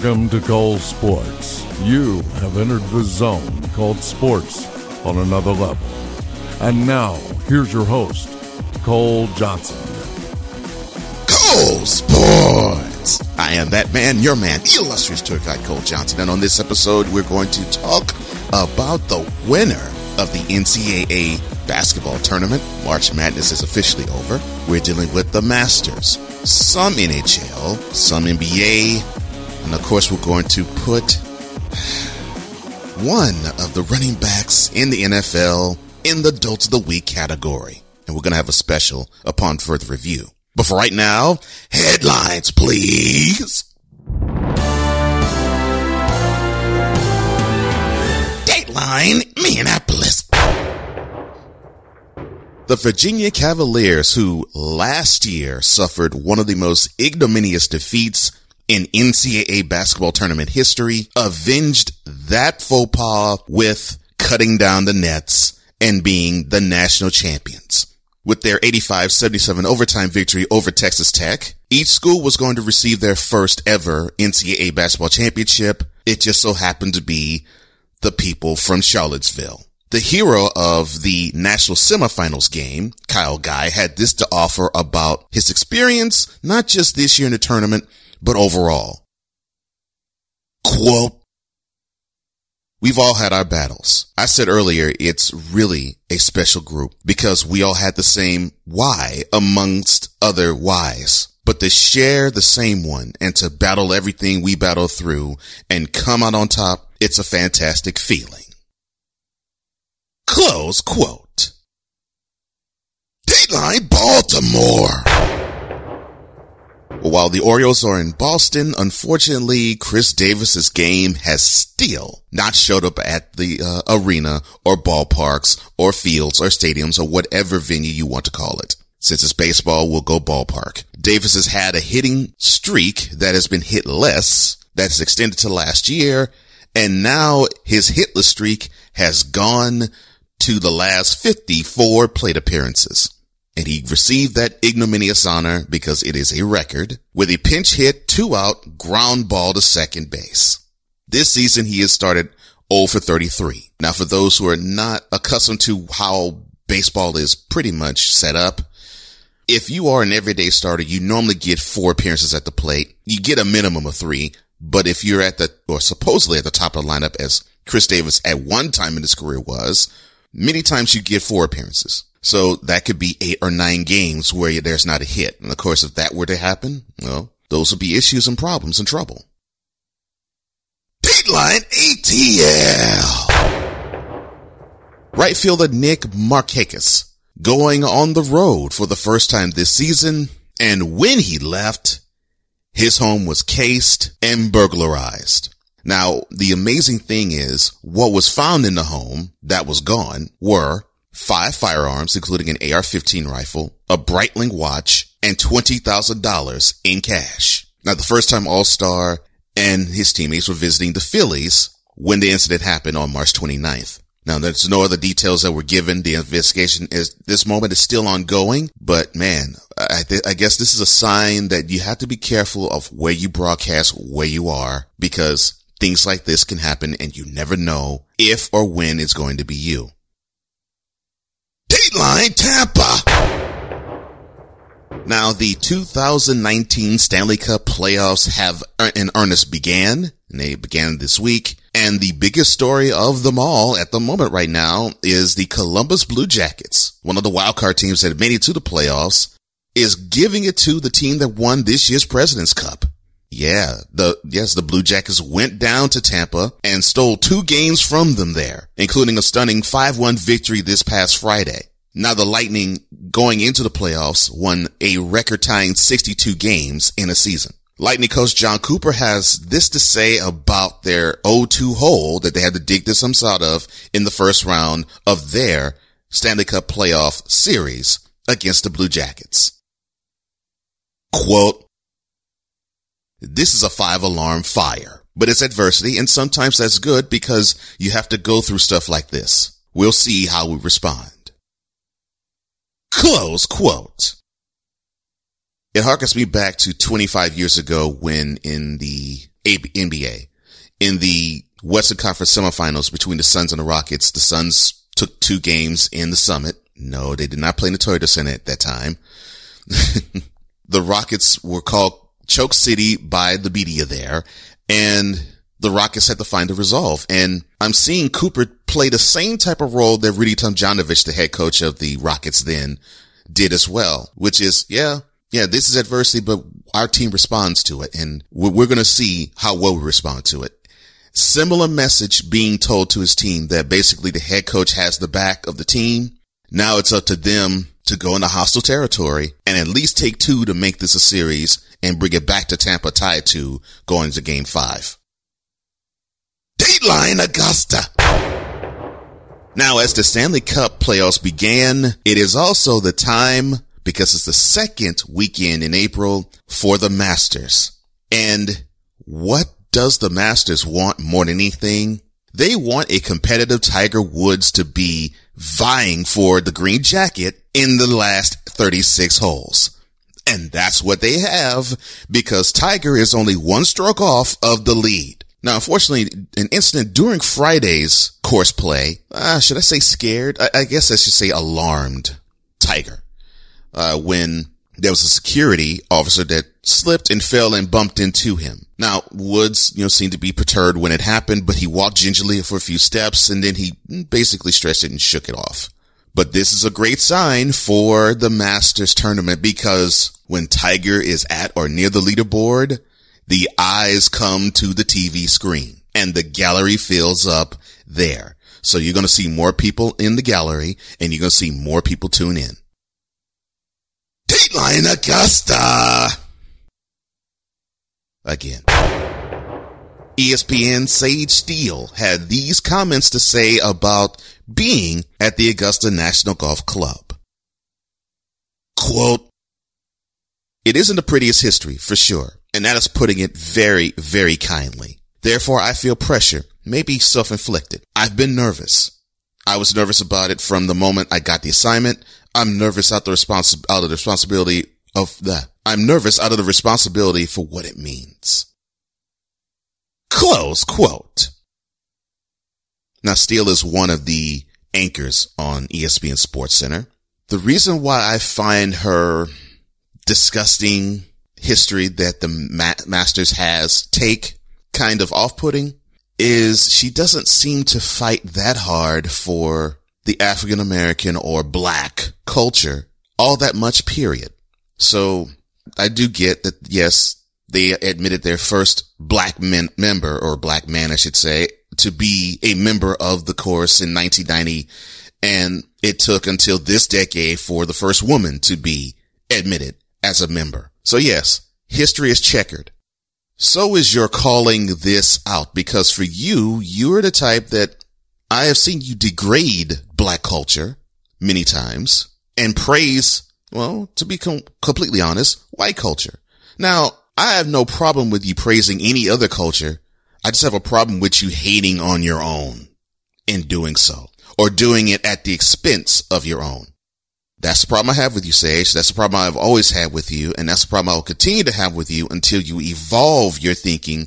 Welcome to Cole Sports. You have entered the zone called sports on another level. And now, here's your host, Cole Johnson. Cole Sports! I am that man, your man, the illustrious tour guide Cole Johnson. And on this episode, we're going to talk about the winner of the NCAA basketball tournament. March Madness is officially over. We're dealing with the Masters, some NHL, some NBA, and of course, we're going to put one of the running backs in the NFL in the Dolt of the Week category. And we're going to have a special upon further review. But for right now, headlines, please. Dateline, Minneapolis. The Virginia Cavaliers, who last year suffered one of the most ignominious defeats in NCAA basketball tournament history, avenged that faux pas with cutting down the nets and being the national champions. With their 85-77 overtime victory over Texas Tech, each school was going to receive their first ever NCAA basketball championship. It just so happened to be the people from Charlottesville. The hero of the national semifinals game, Kyle Guy, had this to offer about his experience, not just this year in the tournament, but overall. Quote, We've all had our battles. I said earlier, it's really a special group because we all had the same why amongst other whys. But to share the same one and to battle everything we battle through and come out on top, it's a fantastic feeling. Close quote. Dateline Baltimore. While the Orioles are in Boston, unfortunately, Chris Davis's game has still not showed up at the uh, arena or ballparks or fields or stadiums or whatever venue you want to call it. Since it's baseball, we'll go ballpark. Davis has had a hitting streak that has been hit less, that's extended to last year, and now his hitless streak has gone to the last 54 plate appearances and he received that ignominious honor because it is a record with a pinch hit, two out, ground ball to second base. This season he has started 0 for 33. Now for those who are not accustomed to how baseball is pretty much set up, if you are an everyday starter, you normally get four appearances at the plate. You get a minimum of three, but if you're at the, or supposedly at the top of the lineup as Chris Davis at one time in his career was, many times you get four appearances. So that could be eight or nine games where there's not a hit. And of course, if that were to happen, well, those would be issues and problems and trouble. Dateline ATL. Right fielder Nick Markakis going on the road for the first time this season. And when he left, his home was cased and burglarized. Now, the amazing thing is what was found in the home that was gone were five firearms, including an AR-15 rifle, a Breitling watch, and $20,000 in cash. Now, the first time All-Star and his teammates were visiting the Phillies when the incident happened on March 29th. Now, there's no other details that were given. The investigation is, this moment is still ongoing, but man, I, th- I guess this is a sign that you have to be careful of where you broadcast, where you are, because things like this can happen and you never know if or when it's going to be you. Dateline Tampa. Now, the 2019 Stanley Cup playoffs have uh, in earnest began, and they began this week. And the biggest story of them all at the moment right now is the Columbus Blue Jackets, one of the wildcard teams that made it to the playoffs, is giving it to the team that won this year's President's Cup. Yeah, the, yes, the Blue Jackets went down to Tampa and stole two games from them there, including a stunning 5-1 victory this past Friday. Now the Lightning going into the playoffs won a record tying 62 games in a season. Lightning coach Jon Cooper has this to say about their 0-2 hole that they had to dig themselves out of in the first round of their Stanley Cup playoff series against the Blue Jackets. Quote, this is a five alarm fire, but it's adversity and sometimes that's good because you have to go through stuff like this. We'll see how we respond. Close quote. It harkens me back to 25 years ago when in the NBA. In the Western Conference semifinals between the Suns and the Rockets, the Suns took two games in the summit. No, they did not play in the Toyota Center at that time. the Rockets were called Choke City by the media there and the Rockets had to find a resolve. And I'm seeing Cooper play the same type of role that Rudy Tomjanovich, the head coach of the Rockets then did as well, which is, yeah, yeah, this is adversity, but our team responds to it and we're, we're going to see how well we respond to it. Similar message being told to his team that basically the head coach has the back of the team. Now it's up to them to go into hostile territory and at least take two to make this a series and bring it back to Tampa tied two going to game five. Dateline Augusta. Now, as the Stanley Cup playoffs began, it is also the time because it's the second weekend in April for the Masters. And what does the Masters want more than anything? They want a competitive Tiger Woods to be vying for the green jacket in the last 36 holes. And that's what they have because Tiger is only one stroke off of the lead. Now, unfortunately, an incident during Friday's course play, uh, should I say scared? I, I, guess I should say alarmed Tiger, uh, when there was a security officer that slipped and fell and bumped into him. Now, Woods, you know, seemed to be perturbed when it happened, but he walked gingerly for a few steps and then he basically stretched it and shook it off. But this is a great sign for the Masters tournament because when Tiger is at or near the leaderboard, the eyes come to the TV screen and the gallery fills up there. So you're going to see more people in the gallery and you're going to see more people tune in. Dateline Augusta! Again. ESPN Sage Steele had these comments to say about being at the Augusta National Golf Club. Quote, it isn't the prettiest history, for sure, and that is putting it very, very kindly. Therefore, I feel pressure, maybe self-inflicted. I've been nervous. I was nervous about it from the moment I got the assignment. I'm nervous out the responsi- out of the responsibility of that. I'm nervous out of the responsibility for what it means. Close quote. Now, Steele is one of the anchors on ESPN Sports Center. The reason why I find her disgusting history that the Ma- Masters has take kind of off-putting is she doesn't seem to fight that hard for the African American or black culture all that much, period. So I do get that, yes, they admitted their first black men- member or black man, I should say, to be a member of the course in 1990. And it took until this decade for the first woman to be admitted as a member. So yes, history is checkered. So is your calling this out because for you, you're the type that I have seen you degrade black culture many times and praise, well, to be com- completely honest, white culture. Now, I have no problem with you praising any other culture. I just have a problem with you hating on your own in doing so or doing it at the expense of your own. That's the problem I have with you, Sage. That's the problem I've always had with you. And that's the problem I will continue to have with you until you evolve your thinking.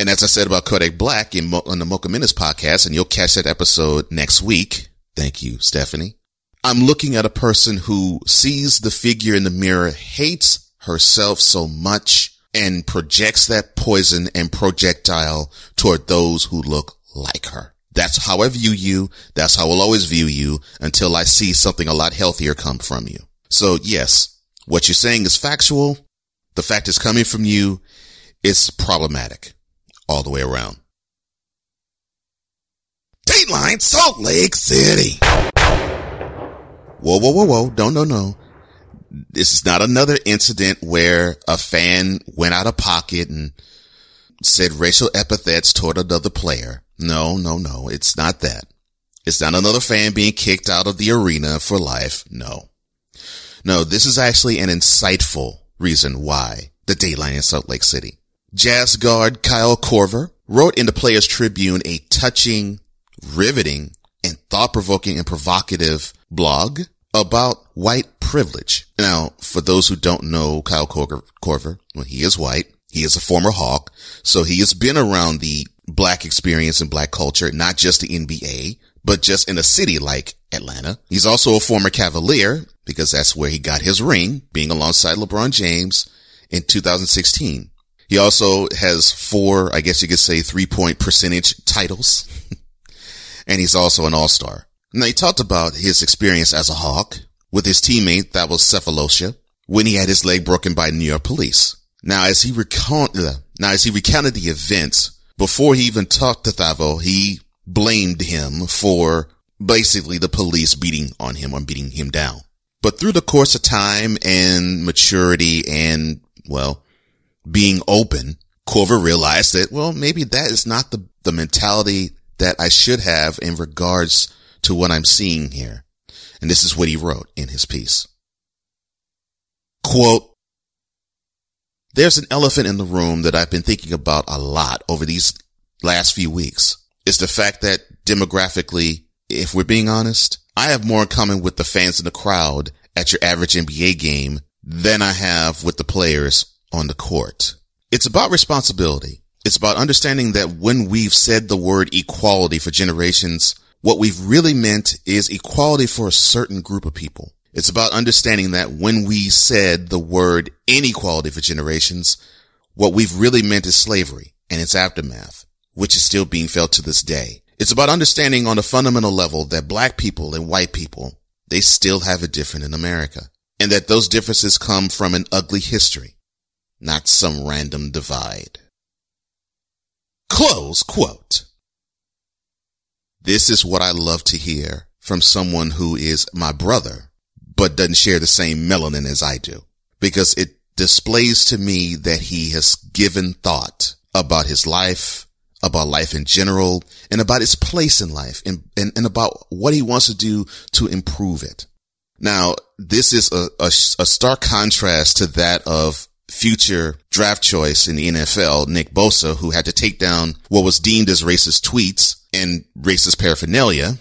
And as I said about Kodak Black in on the Mocha Minutes podcast, and you'll catch that episode next week. Thank you, Stephanie. I'm looking at a person who sees the figure in the mirror, hates herself so much and projects that poison and projectile toward those who look like her. That's how I view you. That's how I'll always view you until I see something a lot healthier come from you. So yes, what you're saying is factual. The fact is coming from you. It's problematic all the way around. Dateline Salt Lake City. Whoa, whoa, whoa, whoa. Don't, no, no, no. This is not another incident where a fan went out of pocket and said racial epithets toward another player. No, no, no. It's not that. It's not another fan being kicked out of the arena for life. No. No, this is actually an insightful reason why the Dateline in Salt Lake City. Jazz guard Kyle Korver wrote in the Players Tribune a touching, riveting, and thought-provoking and provocative blog about white privilege. Now, for those who don't know Kyle Korver, Korver well, he is white. He is a former Hawk, so he has been around the black experience and black culture, not just the NBA, but just in a city like Atlanta. He's also a former Cavalier because that's where he got his ring, being alongside LeBron James in 2016. He also has four, I guess you could say three point percentage titles. and he's also an all-star. Now he talked about his experience as a Hawk with his teammate that was Sefolosha when he had his leg broken by New York police. Now as he recount, uh, now as he recounted the events before he even talked to Thabo, he blamed him for basically the police beating on him or beating him down. But through the course of time and maturity and, well, being open, Korver realized that, well, maybe that is not the, the mentality that I should have in regards to what I'm seeing here. And this is what he wrote in his piece. Quote, there's an elephant in the room that I've been thinking about a lot over these last few weeks. It's the fact that demographically, if we're being honest, I have more in common with the fans in the crowd at your average NBA game than I have with the players on the court. It's about responsibility. It's about understanding that when we've said the word equality for generations, what we've really meant is equality for a certain group of people. It's about understanding that when we said the word inequality for generations, what we've really meant is slavery and its aftermath, which is still being felt to this day. It's about understanding on a fundamental level that black people and white people, they still have it different in America and that those differences come from an ugly history not some random divide. Close quote. This is what I love to hear from someone who is my brother, but doesn't share the same melanin as I do, because it displays to me that he has given thought about his life, about life in general, and about his place in life, and, and, and about what he wants to do to improve it. Now, this is a, a, a stark contrast to that of future draft choice in the NFL, Nick Bosa, who had to take down what was deemed as racist tweets and racist paraphernalia,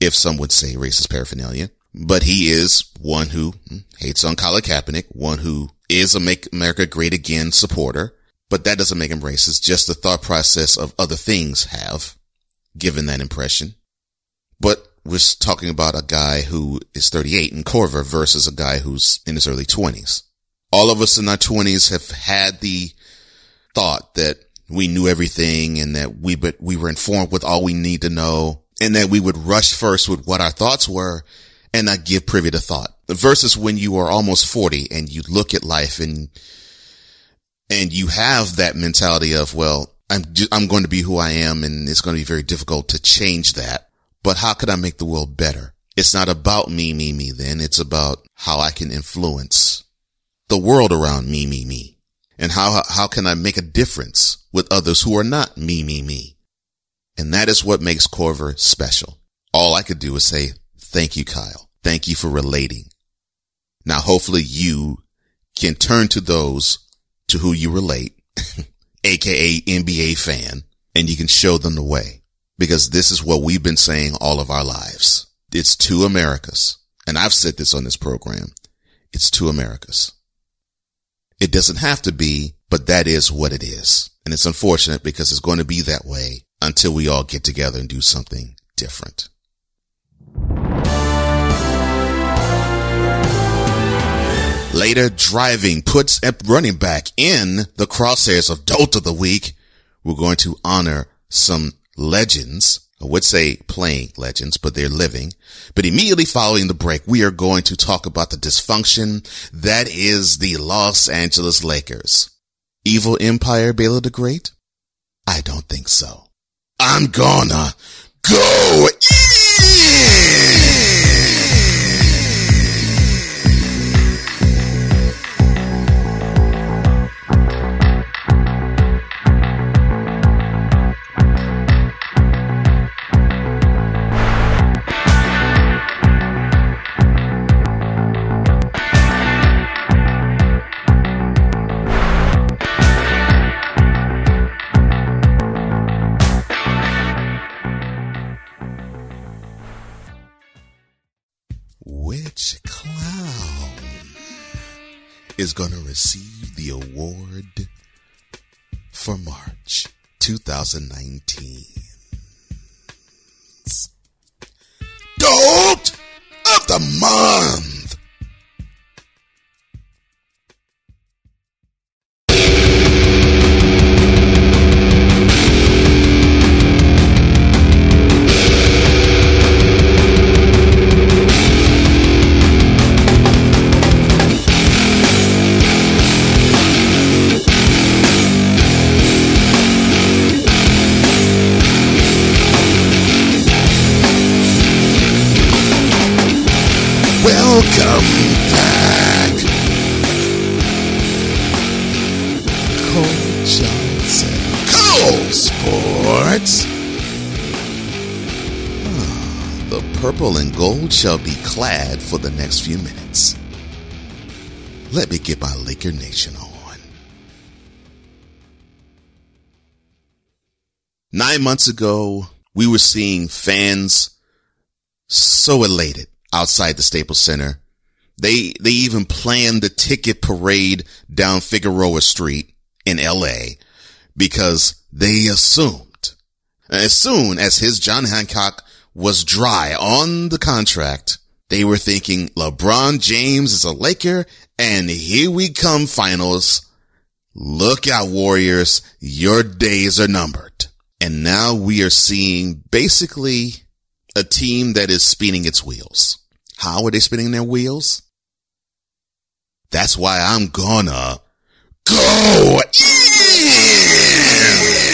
if some would say racist paraphernalia. But he is one who hmm, hates on Colin Kaepernick, one who is a Make America Great Again supporter, but that doesn't make him racist. Just the thought process of other things have given that impression. But we're talking about a guy who is 38 in Korver versus a guy who's in his early 20s all of us in our twenties have had the thought that we knew everything and that we, but we were informed with all we need to know and that we would rush first with what our thoughts were and not give privy to thought versus when you are almost 40 and you look at life and, and you have that mentality of, well, I'm, I'm going to be who I am and it's going to be very difficult to change that. But how could I make the world better? It's not about me, me, me then. It's about how I can influence the world around me, me, me? And how, how can I make a difference with others who are not me, me, me? And that is what makes Korver special. All I could do is say, thank you, Kyle. Thank you for relating. Now, hopefully you can turn to those to who you relate, aka NBA fan, and you can show them the way because this is what we've been saying all of our lives. It's two Americas. And I've said this on this program. It's two Americas. It doesn't have to be, but that is what it is. And it's unfortunate because it's going to be that way until we all get together and do something different. Later, driving puts a running back in the crosshairs of Dolt of the Week. We're going to honor some legends I would say playing legends, but they're living. But immediately following the break, we are going to talk about the dysfunction that is the Los Angeles Lakers. Evil Empire Baylor the Great? I don't think so. I'm gonna few minutes. Let me get my Laker Nation on. Nine months ago, we were seeing fans so elated outside the Staples Center. They, they even planned the ticket parade down Figueroa Street in LA because they assumed as soon as his John Hancock was dry on the contract, they were thinking LeBron James is a Laker and here we come finals. Look out Warriors. Your days are numbered. And now we are seeing basically a team that is spinning its wheels. How are they spinning their wheels? That's why I'm gonna go Earvin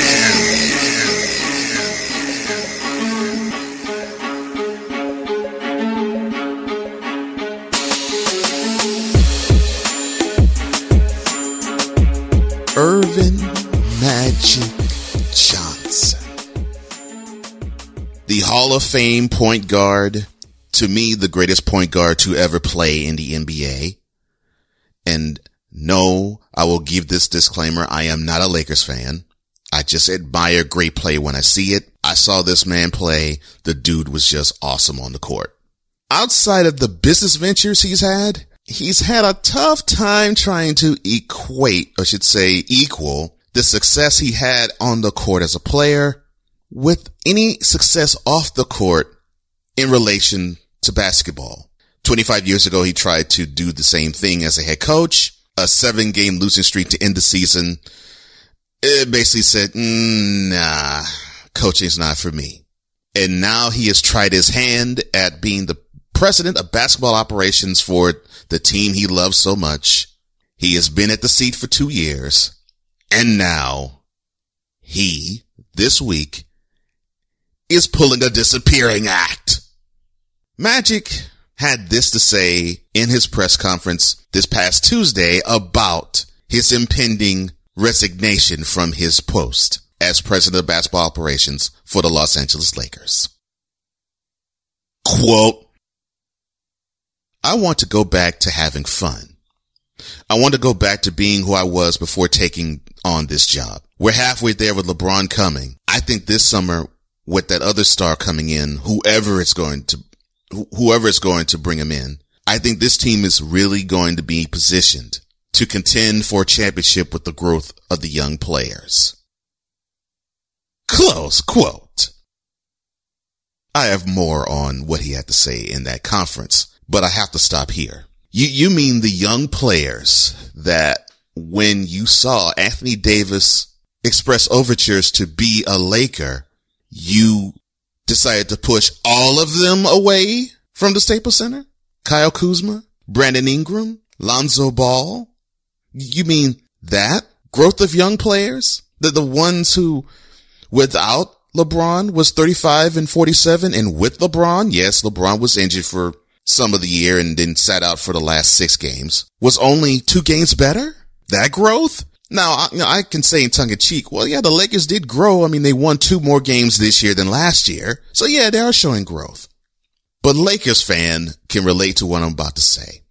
The Hall of Fame point guard, to me, the greatest point guard to ever play in the NBA. And no, I will give this disclaimer. I am not a Lakers fan. I just admire great play when I see it. I saw this man play. The dude was just awesome on the court. Outside of the business ventures he's had, he's had a tough time trying to equate, or should say equal, the success he had on the court as a player with any success off the court in relation to basketball. 25 years ago, he tried to do the same thing as a head coach, a seven game losing streak to end the season. It basically said, mm, nah, coaching's not for me. And now he has tried his hand at being the president of basketball operations for the team he loves so much. He has been at the seat for two years. And now he, this week, is pulling a disappearing act. Magic had this to say in his press conference this past Tuesday about his impending resignation from his post as president of basketball operations for the Los Angeles Lakers. Quote, I want to go back to having fun. I want to go back to being who I was before taking on this job. We're halfway there with LeBron coming. I think this summer with that other star coming in, whoever it's going to, whoever is going to bring him in, I think this team is really going to be positioned to contend for a championship with the growth of the young players. Close quote. I have more on what he had to say in that conference, but I have to stop here. You, you mean the young players that when you saw Anthony Davis express overtures to be a Laker, you decided to push all of them away from the Staples Center? Kyle Kuzma, Brandon Ingram, Lonzo Ball? You mean that growth of young players? The, the ones who without LeBron was 35 and 47 and with LeBron, yes, LeBron was injured for some of the year and then sat out for the last six games was only two games better. That growth? Now, I, you know, I can say in tongue in cheek, well, yeah, the Lakers did grow. I mean, they won two more games this year than last year. So yeah, they are showing growth. But Lakers fan can relate to what I'm about to say.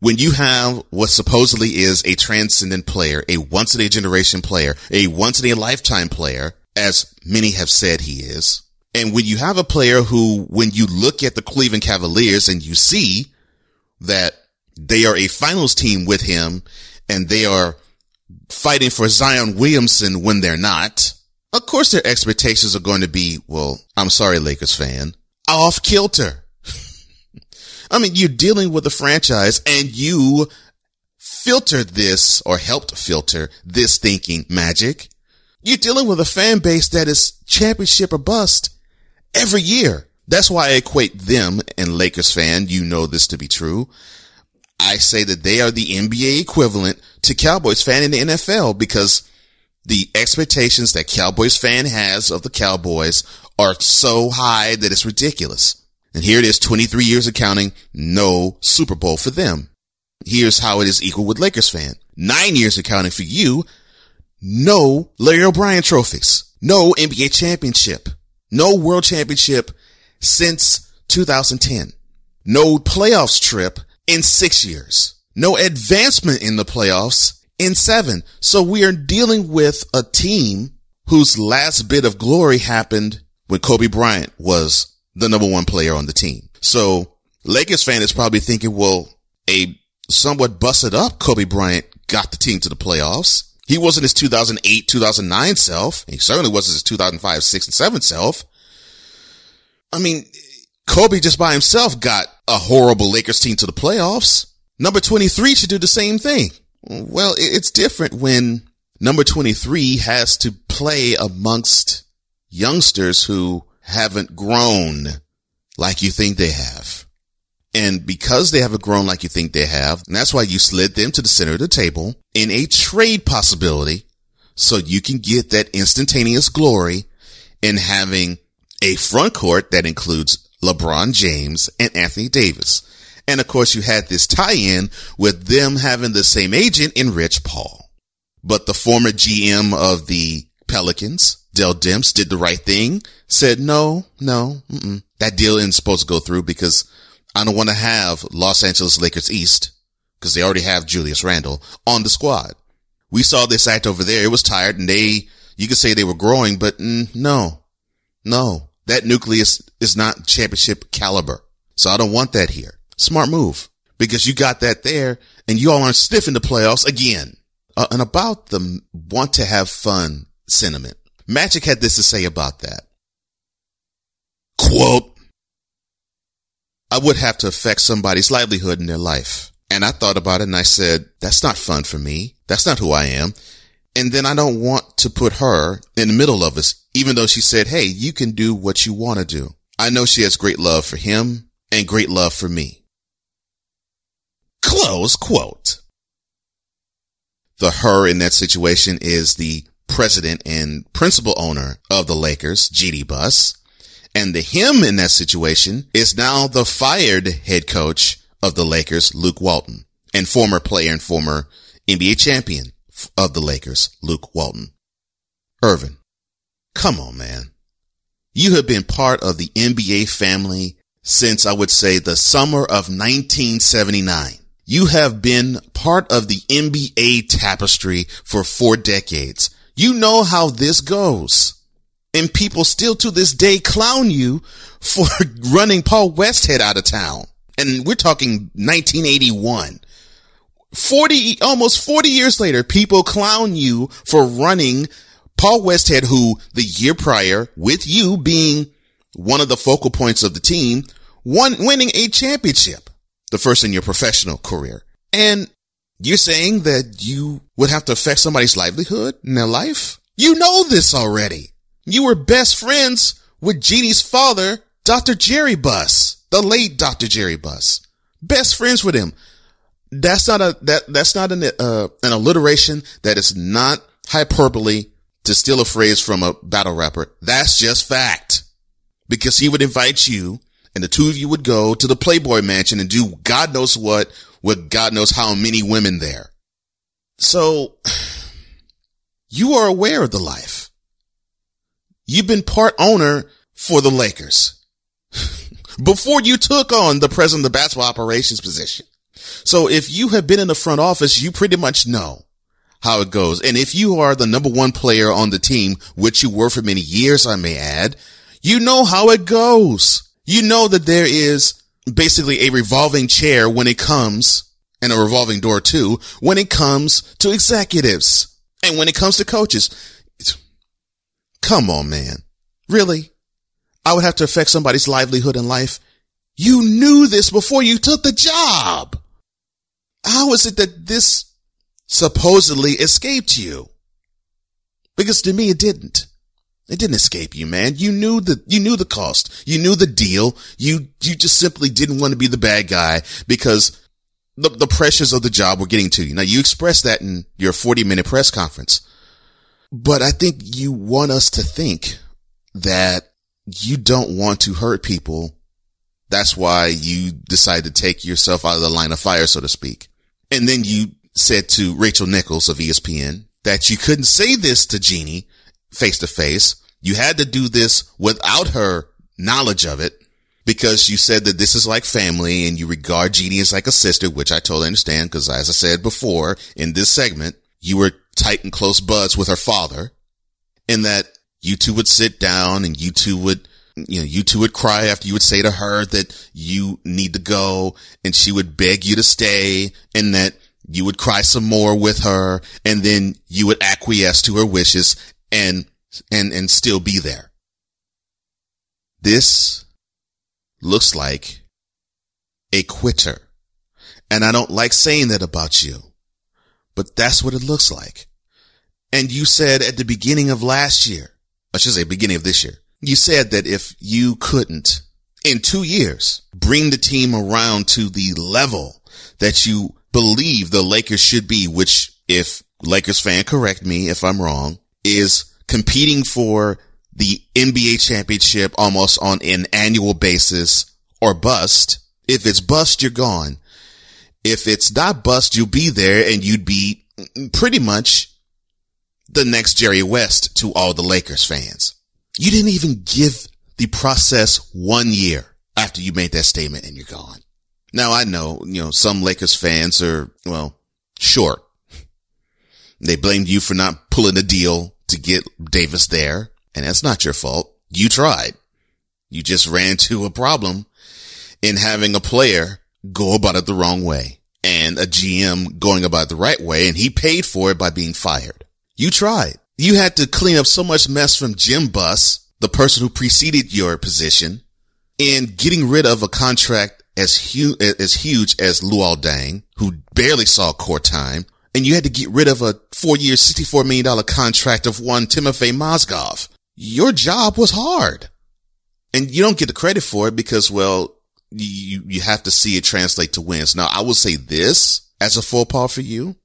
When you have what supposedly is a transcendent player, a once in a generation player, a once in a lifetime player, as many have said he is, and when you have a player who, when you look at the Cleveland Cavaliers and you see that they are a finals team with him and they are fighting for Zion Williamson when they're not. Of course their expectations are going to be, well, I'm sorry, Lakers fan, off kilter. I mean, you're dealing with a franchise and you filtered this or helped filter this thinking magic. You're dealing with a fan base that is championship or bust every year. That's why I equate them and Lakers fan. You know this to be true. I say that they are the NBA equivalent to Cowboys fan in the NFL because the expectations that Cowboys fan has of the Cowboys are so high that it's ridiculous. And here it is, 23 years of counting, no Super Bowl for them. Here's how it is equal with Lakers fan. Nine years of counting for you, no Larry O'Brien trophies, no NBA championship, no world championship since 2010, no playoffs trip in six years, no advancement in the playoffs in seven. So we are dealing with a team whose last bit of glory happened when Kobe Bryant was the number one player on the team. So Lakers fan is probably thinking, well, a somewhat busted up Kobe Bryant got the team to the playoffs. He wasn't his 2008, 2009 self. He certainly wasn't his 2005, 6 and 7 self. I mean, Kobe just by himself got a horrible Lakers team to the playoffs. Number 23 should do the same thing. Well, it's different when number 23 has to play amongst youngsters who haven't grown like you think they have. And because they haven't grown like you think they have, and that's why you slid them to the center of the table in a trade possibility so you can get that instantaneous glory in having a front court that includes LeBron James and Anthony Davis. And of course you had this tie-in with them having the same agent in Rich Paul. But the former GM of the Pelicans, Dell Demps did the right thing, said no, no, that deal isn't supposed to go through because I don't want to have Los Angeles Lakers East because they already have Julius Randle on the squad. We saw this act over there. It was tired and they, you could say they were growing, but mm, no, no, that nucleus is not championship caliber. So I don't want that here. Smart move because you got that there and you all aren't stiff in the playoffs again. Uh, and about the want to have fun sentiment. Magic had this to say about that. Quote, I would have to affect somebody's livelihood in their life. And I thought about it and I said, that's not fun for me. That's not who I am. And then I don't want to put her in the middle of us, even though she said, Hey, you can do what you want to do. I know she has great love for him and great love for me. Close quote. The her in that situation is the president and principal owner of the Lakers, Jeanie Buss. And the him in that situation is now the fired head coach of the Lakers, Luke Walton, and former player and former NBA champion of the Lakers, Luke Walton. Earvin, come on, man. You have been part of the NBA family since I would say the summer of 1979. You have been part of the NBA tapestry for four decades. You know how this goes. And people still to this day clown you for running Paul Westhead out of town. And we're talking 1981. 40, almost 40 years later, people clown you for running Paul Westhead, who the year prior, with you being one of the focal points of the team, won, winning a championship, the first in your professional career. And you're saying that you would have to affect somebody's livelihood in their life? You know this already. You were best friends with Jeanie's father, Dr. Jerry Buss, the late Dr. Jerry Buss. Best friends with him. That's not a, that, that's not an, uh, an alliteration. That is not hyperbole to steal a phrase from a battle rapper. That's just fact. Because he would invite you and the two of you would go to the Playboy mansion and do God knows what with God knows how many women there. So you are aware of the life. You've been part owner for the Lakers before you took on the president of the basketball operations position. So if you have been in the front office, you pretty much know how it goes. And if you are the number one player on the team, which you were for many years, I may add, you know how it goes. You know that there is basically a revolving chair when it comes and a revolving door too when it comes to executives and when it comes to coaches. Come on, man. Really? I would have to affect somebody's livelihood in life. You knew this before you took the job. How is it that this supposedly escaped you? Because to me, it didn't. It didn't escape you, man. You knew the, you knew the cost. You knew the deal. You, you just simply didn't want to be the bad guy because the, the pressures of the job were getting to you. Now you expressed that in your 40 minute press conference, but I think you want us to think that you don't want to hurt people. That's why you decide to take yourself out of the line of fire, so to speak. And then you said to Rachel Nichols of ESPN that you couldn't say this to Jeanie face to face. You had to do this without her knowledge of it because you said that this is like family and you regard Jeanie as like a sister, which I totally understand because as I said before in this segment, you were tight and close buds with her father and that you two would sit down and you two would, you know, you two would cry after you would say to her that you need to go and she would beg you to stay and that you would cry some more with her and then you would acquiesce to her wishes and, and, and still be there. This looks like a quitter. And I don't like saying that about you, but that's what it looks like. And you said at the beginning of last year, I should say beginning of this year, you said that if you couldn't in two years bring the team around to the level that you believe the Lakers should be, which if Lakers fan correct me if I'm wrong, is competing for the NBA championship almost on an annual basis or bust. If it's bust, you're gone. If it's not bust, you'll be there and you'd be pretty much the next Jerry West to all the Lakers fans. You didn't even give the process one year after you made that statement and you're gone. Now I know, you know, some Lakers fans are, well, short. They blamed you for not pulling a deal to get Davis there. And that's not your fault. You tried. You just ran into a problem in having a player go about it the wrong way and a GM going about it the right way. And he paid for it by being fired. You tried. You had to clean up so much mess from Jim Buss, the person who preceded your position, and getting rid of a contract as huge, as huge as Luol who barely saw court time. And you had to get rid of a four year, $64 million contract of one Timofey Mozgov. Your job was hard. And you don't get the credit for it because, well, you, you have to see it translate to wins. Now, I will say this as a faux pas for you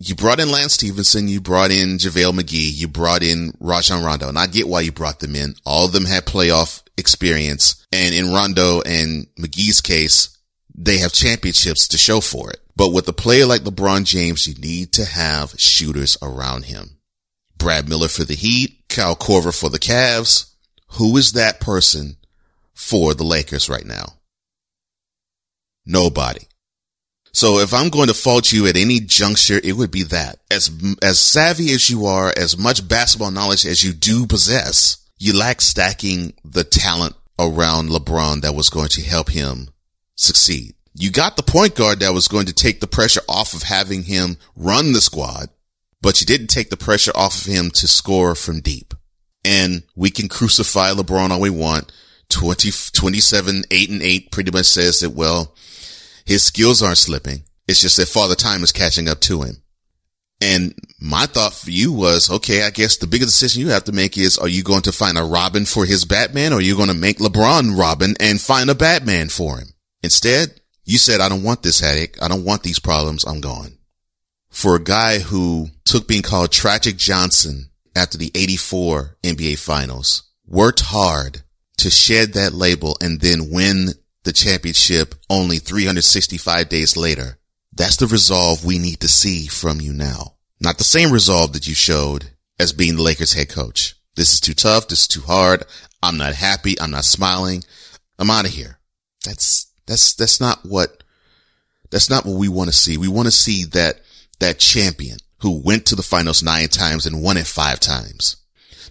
you brought in Lance Stephenson, you brought in JaVale McGee, you brought in Rajon Rondo, and I get why you brought them in. All of them had playoff experience. And in Rondo and McGee's case, they have championships to show for it. But with a player like LeBron James, you need to have shooters around him. Brad Miller for the Heat, Kyle Korver for the Cavs. Who is that person for the Lakers right now? Nobody. So if I'm going to fault you at any juncture, it would be that. As, as savvy as you are, as much basketball knowledge as you do possess, you lack stacking the talent around LeBron that was going to help him succeed. You got the point guard that was going to take the pressure off of having him run the squad, but you didn't take the pressure off of him to score from deep. And we can crucify LeBron all we want. 20, 27, 8 and 8 pretty much says that, well, his skills aren't slipping. It's just that Father Time is catching up to him. And my thought for you was, okay, I guess the bigger decision you have to make is, are you going to find a Robin for his Batman or are you going to make LeBron Robin and find a Batman for him? Instead, you said, I don't want this headache. I don't want these problems. I'm gone. For a guy who took being called Tragic Johnson after the 84 NBA finals, worked hard to shed that label and then win the championship only 365 days later. That's the resolve we need to see from you now. Not the same resolve that you showed as being the Lakers head coach. This is too tough. This is too hard. I'm not happy. I'm not smiling. I'm out of here. That's, that's, that's not what, that's not what we want to see. We want to see that, that champion who went to the finals nine times and won it five times.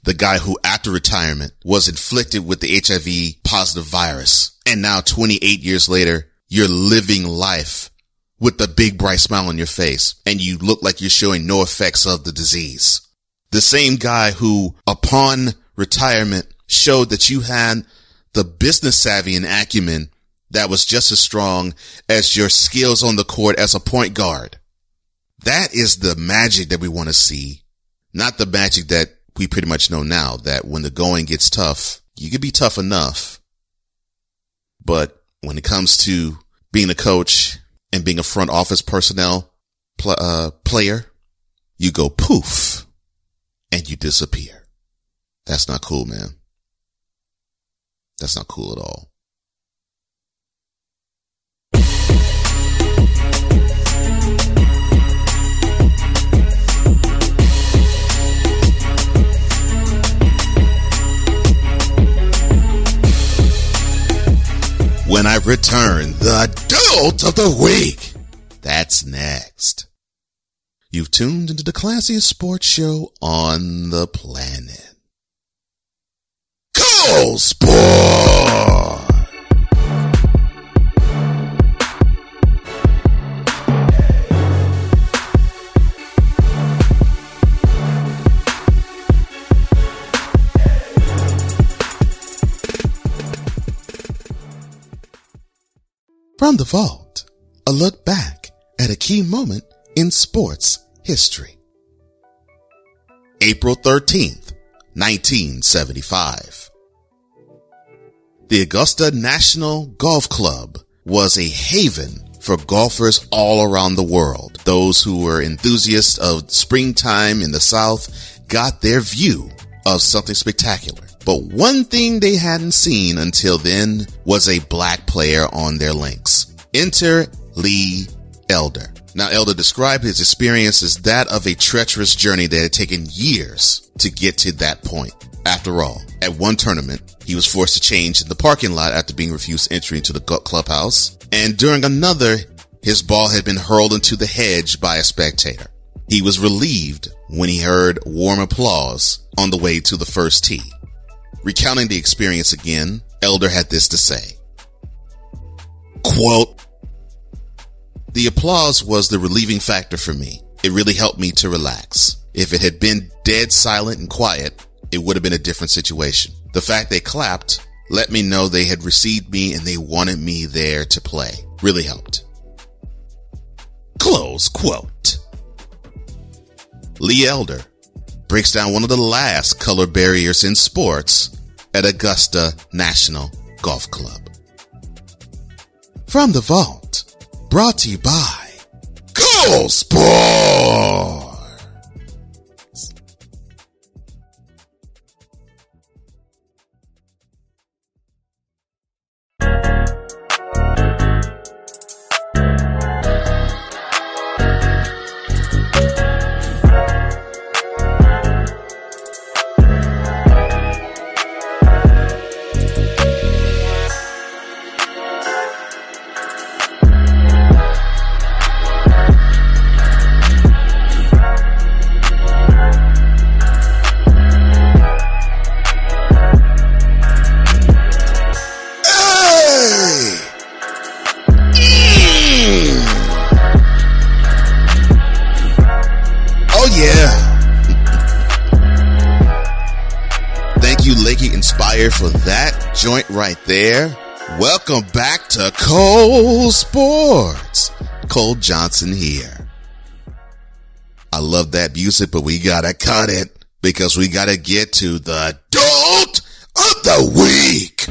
The guy who after retirement was inflicted with the HIV positive virus and now 28 years later, you're living life with the big bright smile on your face and you look like you're showing no effects of the disease. The same guy who upon retirement showed that you had the business savvy and acumen that was just as strong as your skills on the court as a point guard. That is the magic that we want to see, not the magic that we pretty much know now that when the going gets tough, you can be tough enough. But when it comes to being a coach and being a front office personnel pl- uh, player, you go poof and you disappear. That's not cool, man. That's not cool at all. Return, the dolt of the week. That's next. You've tuned into the classiest sports show on the planet. Cole Sport! From the vault, a look back at a key moment in sports history. April 13th, 1975. The Augusta National Golf Club was a haven for golfers all around the world. Those who were enthusiasts of springtime in the South got their view of something spectacular. But one thing they hadn't seen until then was a black player on their links. Enter Lee Elder. Now, Elder described his experience as that of a treacherous journey that had taken years to get to that point. After all, at one tournament, he was forced to change in the parking lot after being refused entry into the clubhouse. And during another, his ball had been hurled into the hedge by a spectator. He was relieved when he heard warm applause on the way to the first tee. Recounting the experience again, Elder had this to say. Quote, the applause was the relieving factor for me. It really helped me to relax. If it had been dead silent and quiet, it would have been a different situation. The fact they clapped let me know they had received me and they wanted me there to play. Really helped. Close quote. Lee Elder breaks down one of the last color barriers in sports at Augusta National Golf Club. From the vault, brought to you by Cole Sport. Welcome back to Cole Sports. Cole Johnson here. I love that music, but we gotta cut it because we gotta get to the dolt of the week.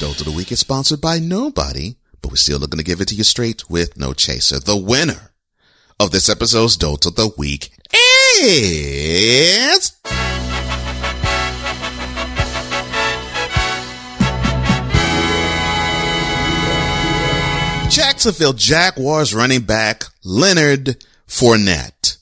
Dolt of the Week is sponsored by nobody, but we're still looking to give it to you straight with no chaser. The winner of this episode's Dolt of the Week is... Jacksonville Jaguars running back Leonard Fournette.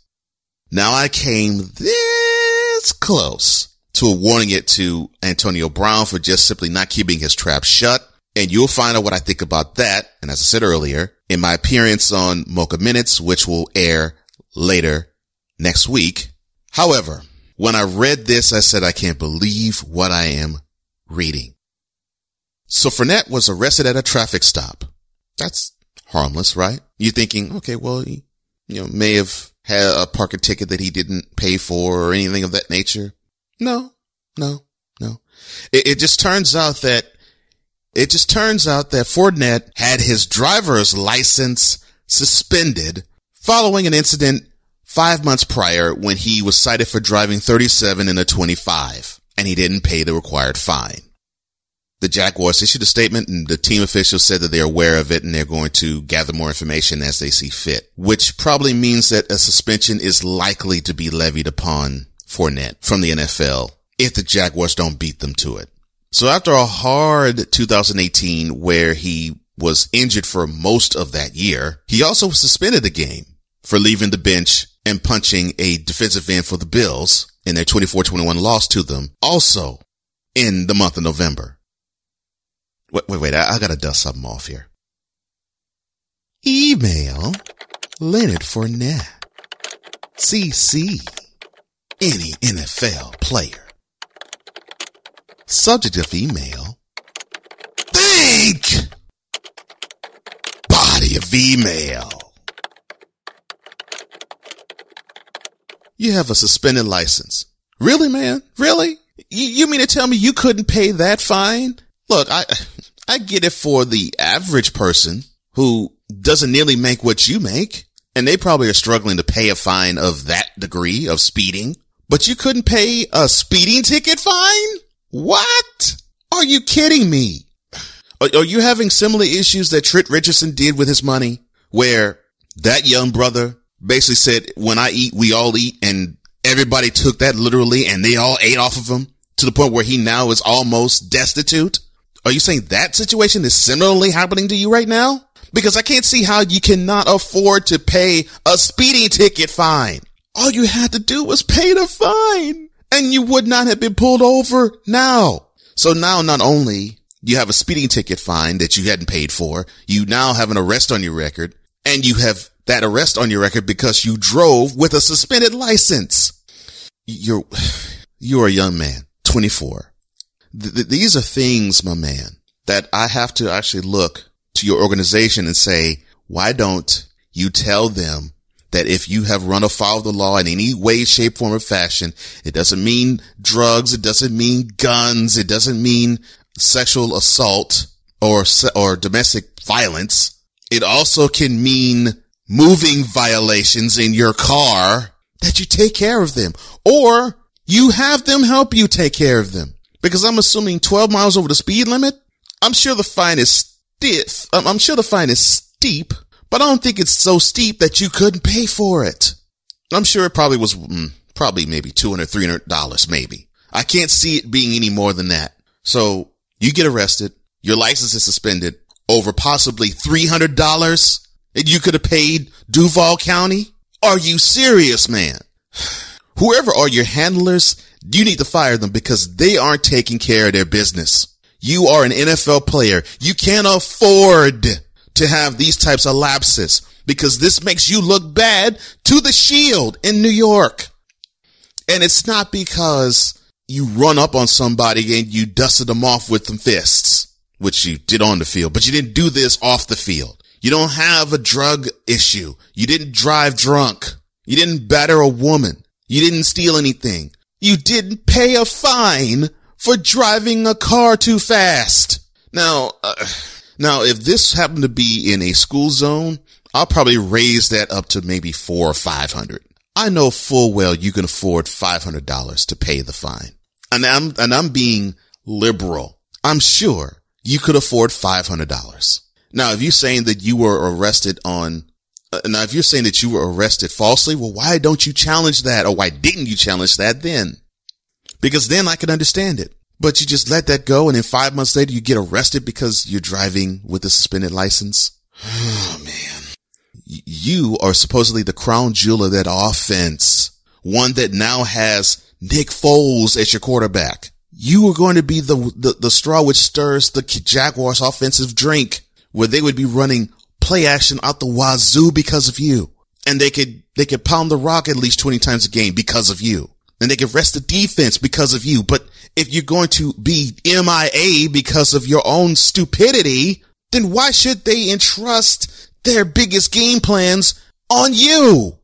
Now I came this close to awarding it to Antonio Brown for just simply not keeping his trap shut. And you'll find out what I think about that. And as I said earlier, in my appearance on Mocha Minutes, which will air later next week. However, when I read this, I said, I can't believe what I am reading. So Fournette was arrested at a traffic stop. That's harmless, right? You're thinking, okay, well, he, you know, may have had a parking ticket that he didn't pay for or anything of that nature. No, no, no. It, it just turns out that it just turns out that Fournette had his driver's license suspended following an incident five months prior when he was cited for driving 37 in a 25 and he didn't pay the required fine. The Jaguars issued a statement and the team officials said that they're aware of it and they're going to gather more information as they see fit, which probably means that a suspension is likely to be levied upon Fournette from the NFL if the Jaguars don't beat them to it. So after a hard 2018 where he was injured for most of that year, he also suspended a game for leaving the bench and punching a defensive end for the Bills in their 24-21 loss to them also in the month of November. Wait, wait, wait. I, I gotta dust something off here. Email Leonard Fournette. CC. Any NFL player. Subject of email. Think! Body of email. You have a suspended license. Really, man? Really? You, you mean to tell me you couldn't pay that fine? Look, I, I get it for the average person who doesn't nearly make what you make. And they probably are struggling to pay a fine of that degree of speeding, but you couldn't pay a speeding ticket fine? What? Are you kidding me? Are, are you having similar issues that Trent Richardson did with his money where that young brother basically said, when I eat, we all eat and everybody took that literally and they all ate off of him to the point where he now is almost destitute? Are you saying that situation is similarly happening to you right now? Because I can't see how you cannot afford to pay a speeding ticket fine. All you had to do was pay the fine and you would not have been pulled over now. So now not only you have a speeding ticket fine that you hadn't paid for, you now have an arrest on your record and you have that arrest on your record because you drove with a suspended license. You're, you're a young man, 24. Th- th- these are things, my man, that I have to actually look to your organization and say, why don't you tell them that if you have run afoul of the law in any way, shape, form, or fashion, it doesn't mean drugs. It doesn't mean guns. It doesn't mean sexual assault or, or domestic violence. It also can mean moving violations in your car that you take care of them or you have them help you take care of them because I'm assuming 12 miles over the speed limit. I'm sure the fine is stiff. I'm sure the fine is steep but I don't think it's so steep that you couldn't pay for it. I'm sure it probably was mm, probably maybe $200, $300 maybe. I can't see it being any more than that. So you get arrested. Your license is suspended over possibly $300 and you could have paid Duval County. Are you serious, man? Whoever are your handlers, you need to fire them because they aren't taking care of their business. You are an NFL player. You can't afford to have these types of lapses because this makes you look bad to the shield in New York. And it's not because you run up on somebody and you dusted them off with some fists, which you did on the field, but you didn't do this off the field. You don't have a drug issue. You didn't drive drunk. You didn't batter a woman. You didn't steal anything. You didn't pay a fine for driving a car too fast. Now, uh, now, if this happened to be in a school zone, I'll probably raise that up to maybe four or five hundred. I know full well you can afford five hundred dollars to pay the fine. And I'm, and I'm being liberal. I'm sure you could afford five hundred dollars. Now, if you're saying that you were arrested on, Uh, now if you're saying that you were arrested falsely, well, why don't you challenge that? Or why didn't you challenge that then? Because then I could understand it. But you just let that go and then five months later you get arrested because you're driving with a suspended license. Oh man. You are supposedly the crown jewel of that offense. One that now has Nick Foles as your quarterback. You are going to be the, the, the straw which stirs the Jaguars offensive drink where they would be running play action out the wazoo because of you. And they could, they could pound the rock at least 20 times a game because of you. and they could rest the defense because of you. But if you're going to be MIA because of your own stupidity, then why should they entrust their biggest game plans on you?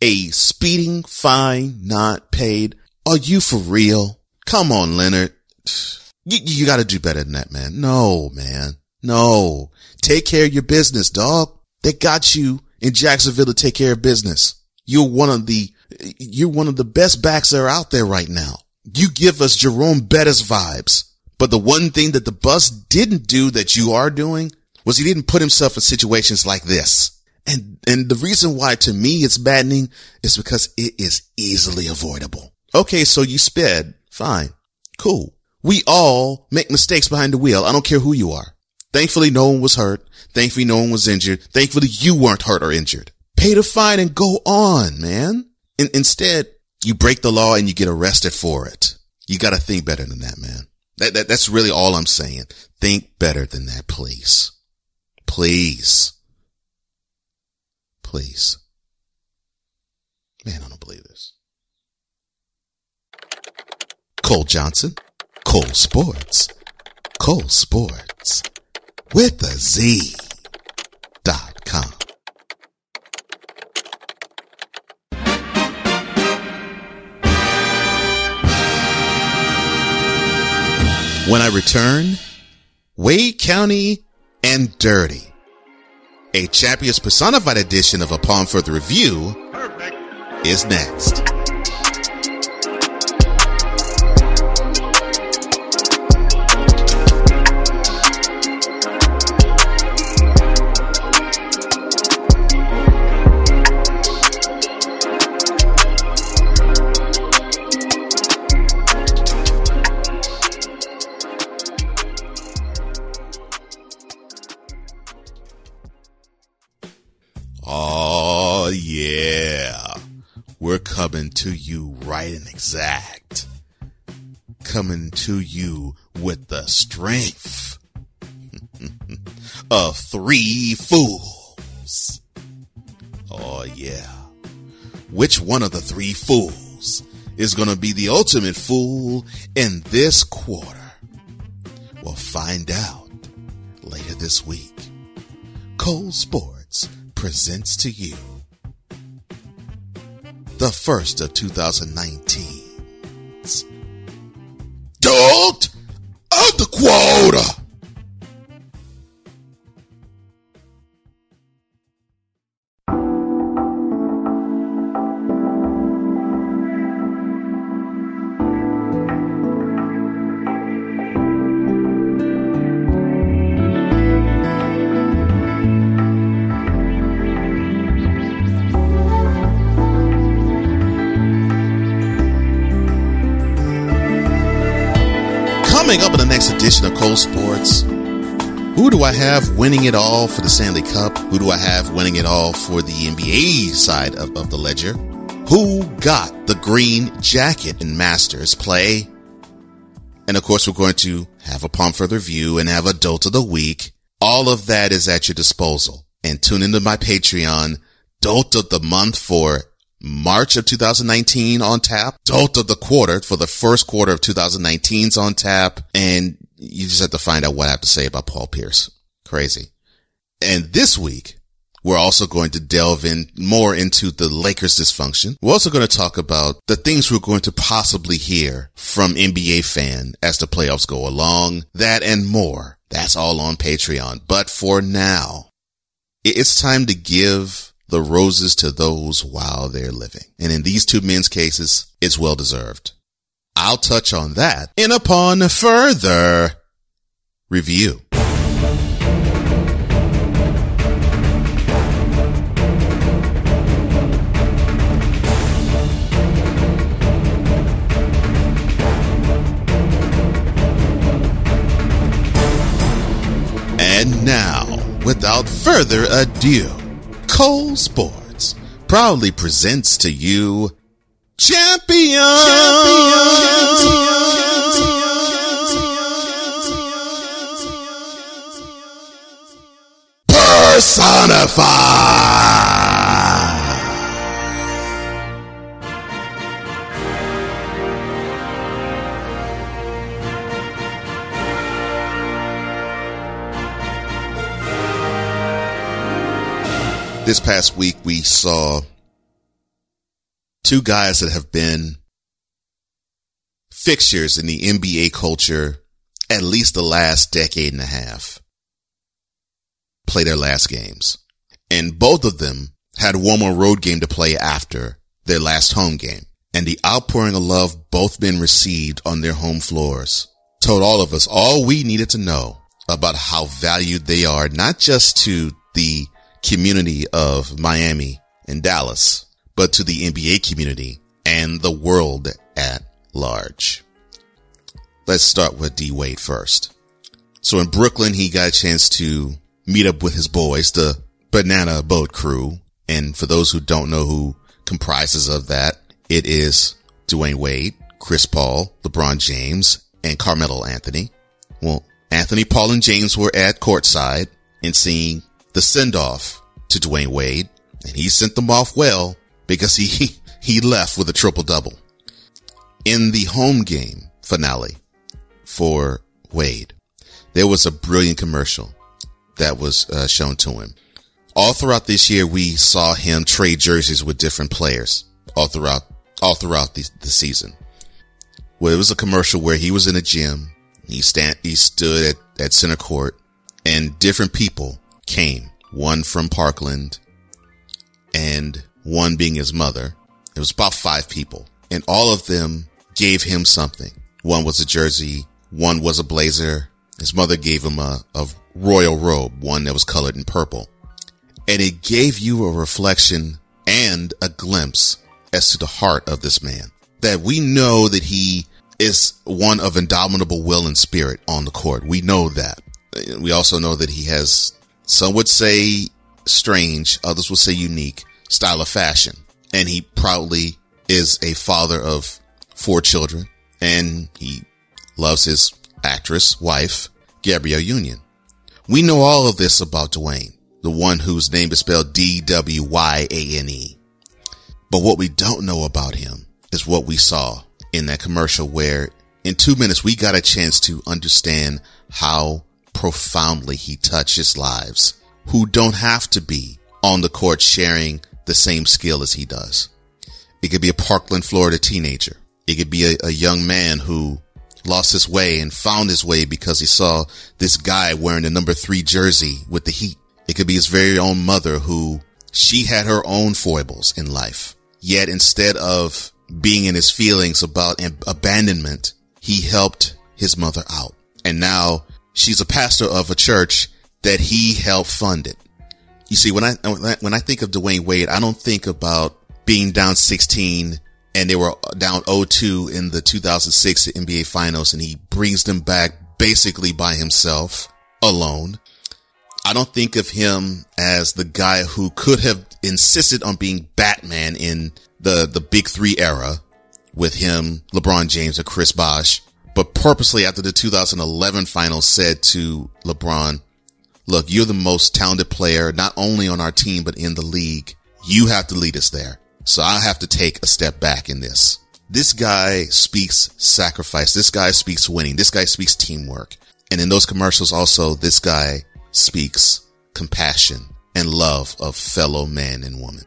A speeding fine not paid. Are you for real? Come on, Leonard. You, you gotta do better than that, man. No, man. No. Take care of your business, dog. They got you in Jacksonville to take care of business. You're one of the, you're one of the best backs that are out there right now. You give us Jerome Bettis vibes. But the one thing that the bus didn't do that you are doing was he didn't put himself in situations like this. And, and the reason why to me it's maddening is because it is easily avoidable. Okay. So you sped. Fine. Cool. We all make mistakes behind the wheel. I don't care who you are. Thankfully, no one was hurt. Thankfully, no one was injured. Thankfully, you weren't hurt or injured. Pay the fine and go on, man. In- instead, you break the law and you get arrested for it. You got to think better than that, man. That, that, that's really all I'm saying. Think better than that, please. Please. Please. Man, I don't believe this. Cole Johnson, Cole Sports, Cole Sports with a Z dot com. When I return, Wade County and Dirty. A Champions Personified edition of Upon Further Review Perfect. is next. To you right and exact. Coming to you with the strength of three fools. Oh yeah. Which one of the three fools is going to be the ultimate fool in this quarter? We'll find out later this week. Cole Sports presents to you the first of 2019. Don't of Sports, who do I have winning it all for the Stanley Cup? Who do I have winning it all for the NBA side of, of the ledger? Who got the green jacket in Masters play? And of course, we're going to have a Upon Further Review and have a Dolt of the Week. All of that is at your disposal. And tune into my Patreon, Dolt of the Month for March of 2019 on tap. Dolt of the quarter for the first quarter of 2019 is on tap. And you just have to find out what I have to say about Paul Pierce. Crazy. And this week, we're also going to delve in more into the Lakers dysfunction. We're also going to talk about the things we're going to possibly hear from NBA fan as the playoffs go along. That and more. That's all on Patreon. But for now, it's time to give the roses to those while they're living. And in these two men's cases, it's well deserved. I'll touch on that in upon further review. And now, without further ado, Cole Sports proudly presents to you champion. Personified. This past week, we saw two guys that have been fixtures in the NBA culture at least the last decade and a half play their last games. And both of them had one more road game to play after their last home game. And the outpouring of love both been received on their home floors told all of us all we needed to know about how valued they are, not just to the community of Miami and Dallas, but to the NBA community and the world at large. Let's start with D Wade first. So in Brooklyn, he got a chance to meet up with his boys, the Banana Boat Crew. And for those who don't know who comprises of that, it is Dwyane Wade, Chris Paul, LeBron James, and Carmelo Anthony. Well, Anthony, Paul, and James were at courtside and seeing the send off to Dwyane Wade, and he sent them off well because he, he left with a triple double. In the home game finale for Wade, there was a brilliant commercial that was uh, shown to him. All throughout this year, we saw him trade jerseys with different players all throughout, all throughout the, the season. Well, it was a commercial where he was in a gym. He stand, he stood at, at center court and different people came. One from Parkland and one being his mother. It was about five people and all of them gave him something. One was a jersey. One was a blazer. His mother gave him a, a royal robe, one that was colored in purple. And it gave you a reflection and a glimpse as to the heart of this man. That we know that he is one of indomitable will and spirit on the court. We know that. We also know that he has, some would say strange, others would say unique style of fashion. And he proudly is a father of four children and he loves his actress wife, Gabrielle Union. We know all of this about Dwyane, the one whose name is spelled D-W-Y-A-N-E. But what we don't know about him is what we saw in that commercial where in two minutes we got a chance to understand how profoundly he touches lives who don't have to be on the court sharing the same skill as he does. It could be a Parkland, Florida teenager. It could be a, a young man who lost his way and found his way because he saw this guy wearing the number three jersey with the heat. It could be his very own mother who she had her own foibles in life. Yet instead of being in his feelings about abandonment, he helped his mother out. And now she's a pastor of a church that he helped fund it. You see, when I, when I think of Dwyane Wade, I don't think about being down 16 and they were down 0-2 in the 2006 NBA finals and he brings them back basically by himself alone. I don't think of him as the guy who could have insisted on being Batman in the, the big three era with him, LeBron James and Chris Bosh, but purposely after the 2011 finals said to LeBron, look, you're the most talented player, not only on our team, but in the league. You have to lead us there. So I have to take a step back in this. This guy speaks sacrifice. This guy speaks winning. This guy speaks teamwork. And in those commercials also, this guy speaks compassion and love of fellow man and woman.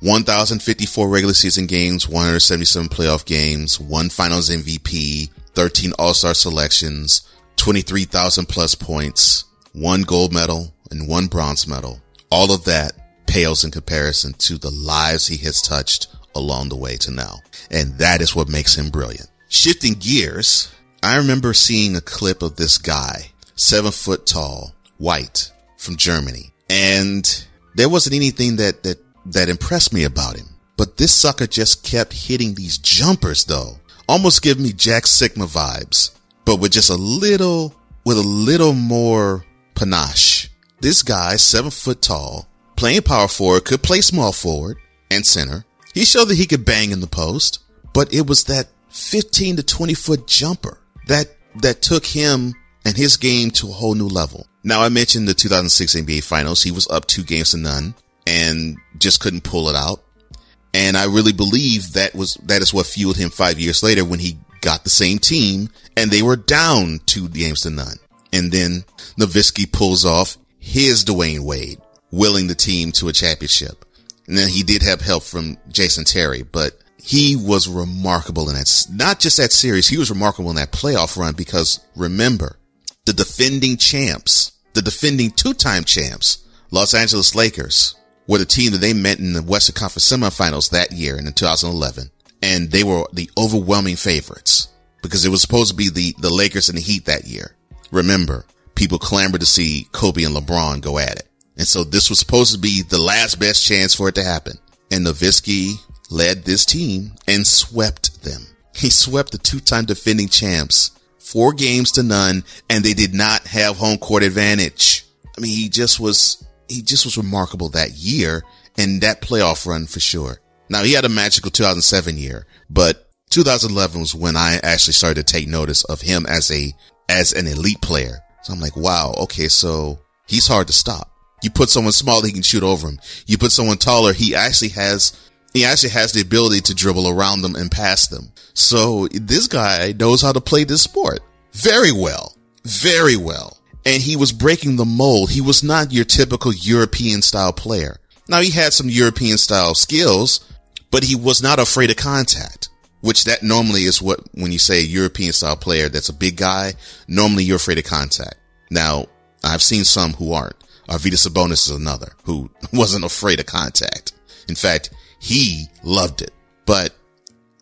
1,054 regular season games, 177 playoff games, one finals MVP, 13 all-star selections, 23,000 plus points, one gold medal and one bronze medal. All of that pales in comparison to the lives he has touched along the way to now. And that is what makes him brilliant. Shifting gears, I remember seeing a clip of this guy, seven foot tall, white from Germany. And there wasn't anything that, that, that impressed me about him. But this sucker just kept hitting these jumpers though. Almost give me Jack Sikma vibes, but with just a little, with a little more panache. This guy, seven foot tall, playing power forward, could play small forward and center. He showed that he could bang in the post, but it was that 15 to 20 foot jumper that, that took him and his game to a whole new level. Now I mentioned the 2006 NBA finals. He was up two games to none and just couldn't pull it out. And I really believe that was, that is what fueled him five years later when he got the same team and they were down two games to none. And then Nowitzki pulls off his Dwyane Wade willing the team to a championship. And then he did have help from Jason Terry, but he was remarkable in that, not just that series, he was remarkable in that playoff run because remember, the defending champs, the defending two-time champs, Los Angeles Lakers, were the team that they met in the Western Conference semifinals that year in 2011. And they were the overwhelming favorites because it was supposed to be the, the Lakers and the Heat that year. Remember, people clamored to see Kobe and LeBron go at it. And so this was supposed to be the last best chance for it to happen. And Nowitzki led this team and swept them. He swept the two-time defending champs four games to none and they did not have home court advantage. I mean, he just was, he just was remarkable that year and that playoff run for sure. Now he had a magical 2007 year, but 2011 was when I actually started to take notice of him as a, as an elite player. So I'm like, wow, okay, so he's hard to stop. You put someone small, he can shoot over him. You put someone taller, he actually has, he actually has the ability to dribble around them and pass them. So this guy knows how to play this sport very well, very well. And he was breaking the mold. He was not your typical European style player. Now he had some European style skills, but he was not afraid of contact, which that normally is what, when you say a European style player, that's a big guy, normally you're afraid of contact. Now I've seen some who aren't. Arvydas Sabonis is another who wasn't afraid of contact. In fact, he loved it, but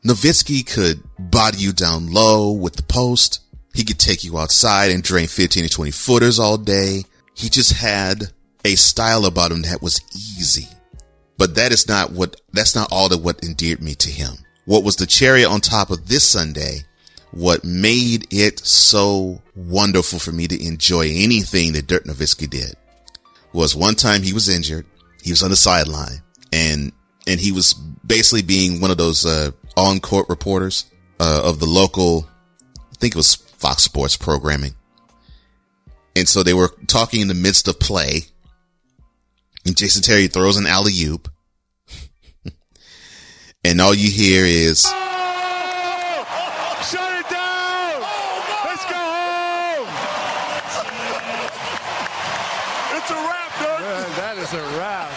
Nowitzki could body you down low with the post. He could take you outside and drain 15 to 20 footers all day. He just had a style about him that was easy. But that is not what, that's not all that what endeared me to him. What was the cherry on top of this Sunday, what made it so wonderful for me to enjoy anything that Dirk Nowitzki did was one time he was injured. He was on the sideline and, and he was basically being one of those, uh, on court reporters, uh, of the local, I think it was Fox Sports programming. And so they were talking in the midst of play and Jason Terry throws an alley oop and all you hear is, shut it down Let's go It's a rap, don't? That is a rap.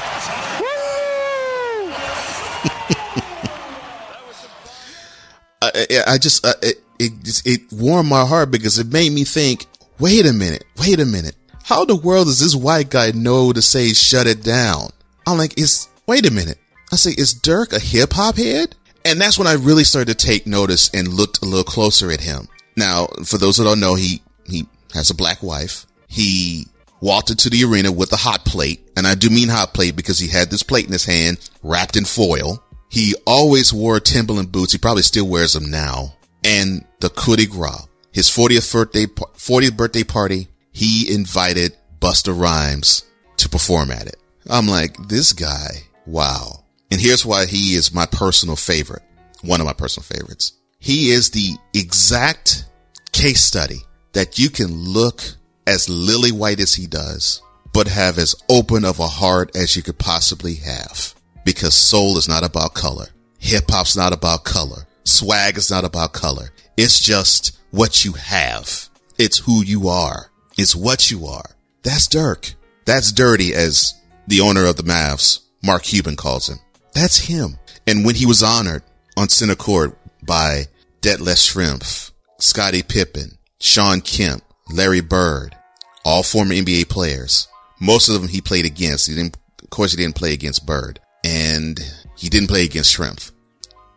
That I, I just, uh, it, it, it warmed my heart because it made me think, wait a minute, wait a minute. How the world does this white guy know to say shut it down? I'm like, is, wait a minute. I say, is Dirk a hip hop head? And that's when I really started to take notice and looked a little closer at him. Now, for those who don't know, he, he has a black wife. He walked into the arena with a hot plate. And I do mean hot plate because he had this plate in his hand wrapped in foil. He always wore Timberland boots. He probably still wears them now. And the coup de grace, his 40th birthday, 40th birthday party, he invited Busta Rhymes to perform at it. I'm like, this guy, wow. And here's why he is my personal favorite. One of my personal favorites. He is the exact case study that you can look as lily white as he does, but have as open of a heart as you could possibly have because soul is not about color. Hip hop's not about color. Swag is not about color. It's just what you have. It's who you are. It's what you are. That's Dirk. That's dirty as the owner of the Mavs, Mark Cuban calls him. That's him. And when he was honored on center court by Detlef Schrempf, Scottie Pippen, Shawn Kemp, Larry Bird, all former NBA players. Most of them he played against. He didn't, of course, he didn't play against Bird and he didn't play against Schrempf.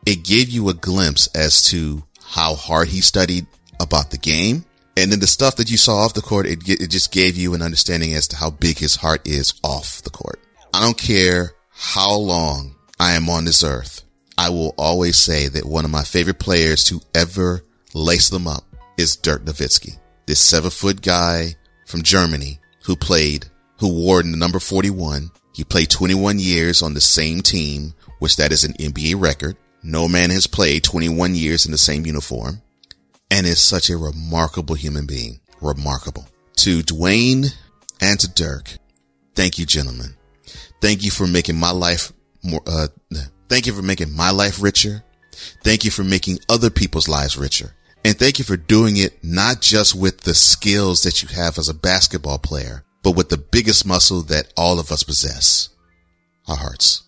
It gave you a glimpse as to how hard he studied about the game. And then the stuff that you saw off the court, it, it just gave you an understanding as to how big his heart is off the court. I don't care how long I am on this earth. I will always say that one of my favorite players to ever lace them up is Dirk Nowitzki, this seven foot guy from Germany who played, who wore the number 41 he played 21 years on the same team, which that is an NBA record. No man has played 21 years in the same uniform and is such a remarkable human being. Remarkable. To Dwyane and to Dirk, thank you, gentlemen. Thank you for making my life more, uh, thank you for making my life richer. Thank you for making other people's lives richer. And thank you for doing it not just with the skills that you have as a basketball player, but with the biggest muscle that all of us possess, our hearts.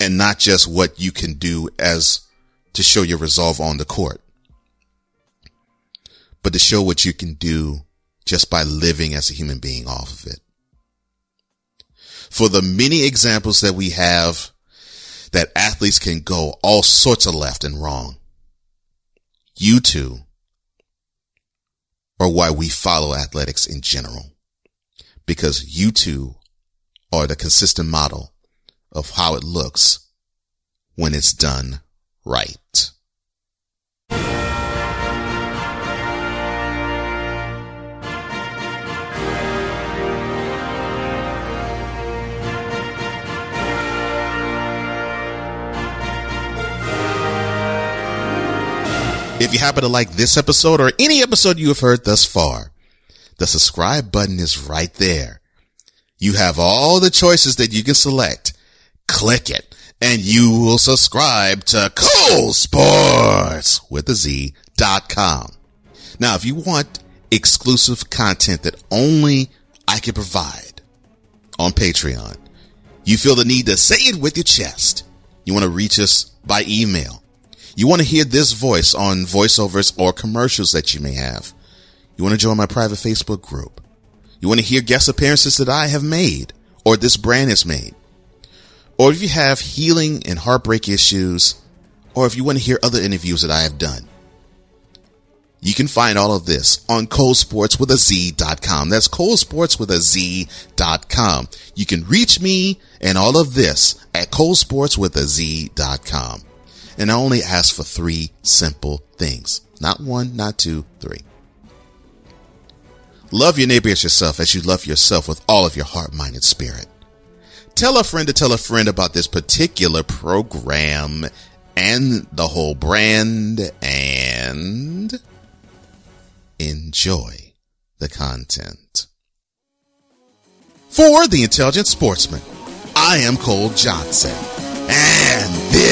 And not just what you can do as to show your resolve on the court, but to show what you can do just by living as a human being off of it. For the many examples that we have that athletes can go all sorts of left and wrong, you two are why we follow athletics in general. Because you two are the consistent model of how it looks when it's done right. If you happen to like this episode or any episode you have heard thus far, the subscribe button is right there. You have all the choices that you can select. Click it and you will subscribe to Cole Sports with a Z dot com. Now, if you want exclusive content that only I can provide on Patreon, you feel the need to say it with your chest. You want to reach us by email you want to hear this voice on voiceovers or commercials that you may have. You want to join my private Facebook group. You want to hear guest appearances that I have made or this brand has made. Or if you have healing and heartbreak issues, or if you want to hear other interviews that I have done. You can find all of this on colesports with a Z.com. That's colesports with a Z.com. You can reach me and all of this at colesports with a Z.com. And I only ask for three simple things. Not one, not two, three. Love your neighbor as yourself as you love yourself with all of your heart, mind, and spirit. Tell a friend to tell a friend about this particular program and the whole brand and enjoy the content. For the intelligent sportsman, I am Cole Johnson. And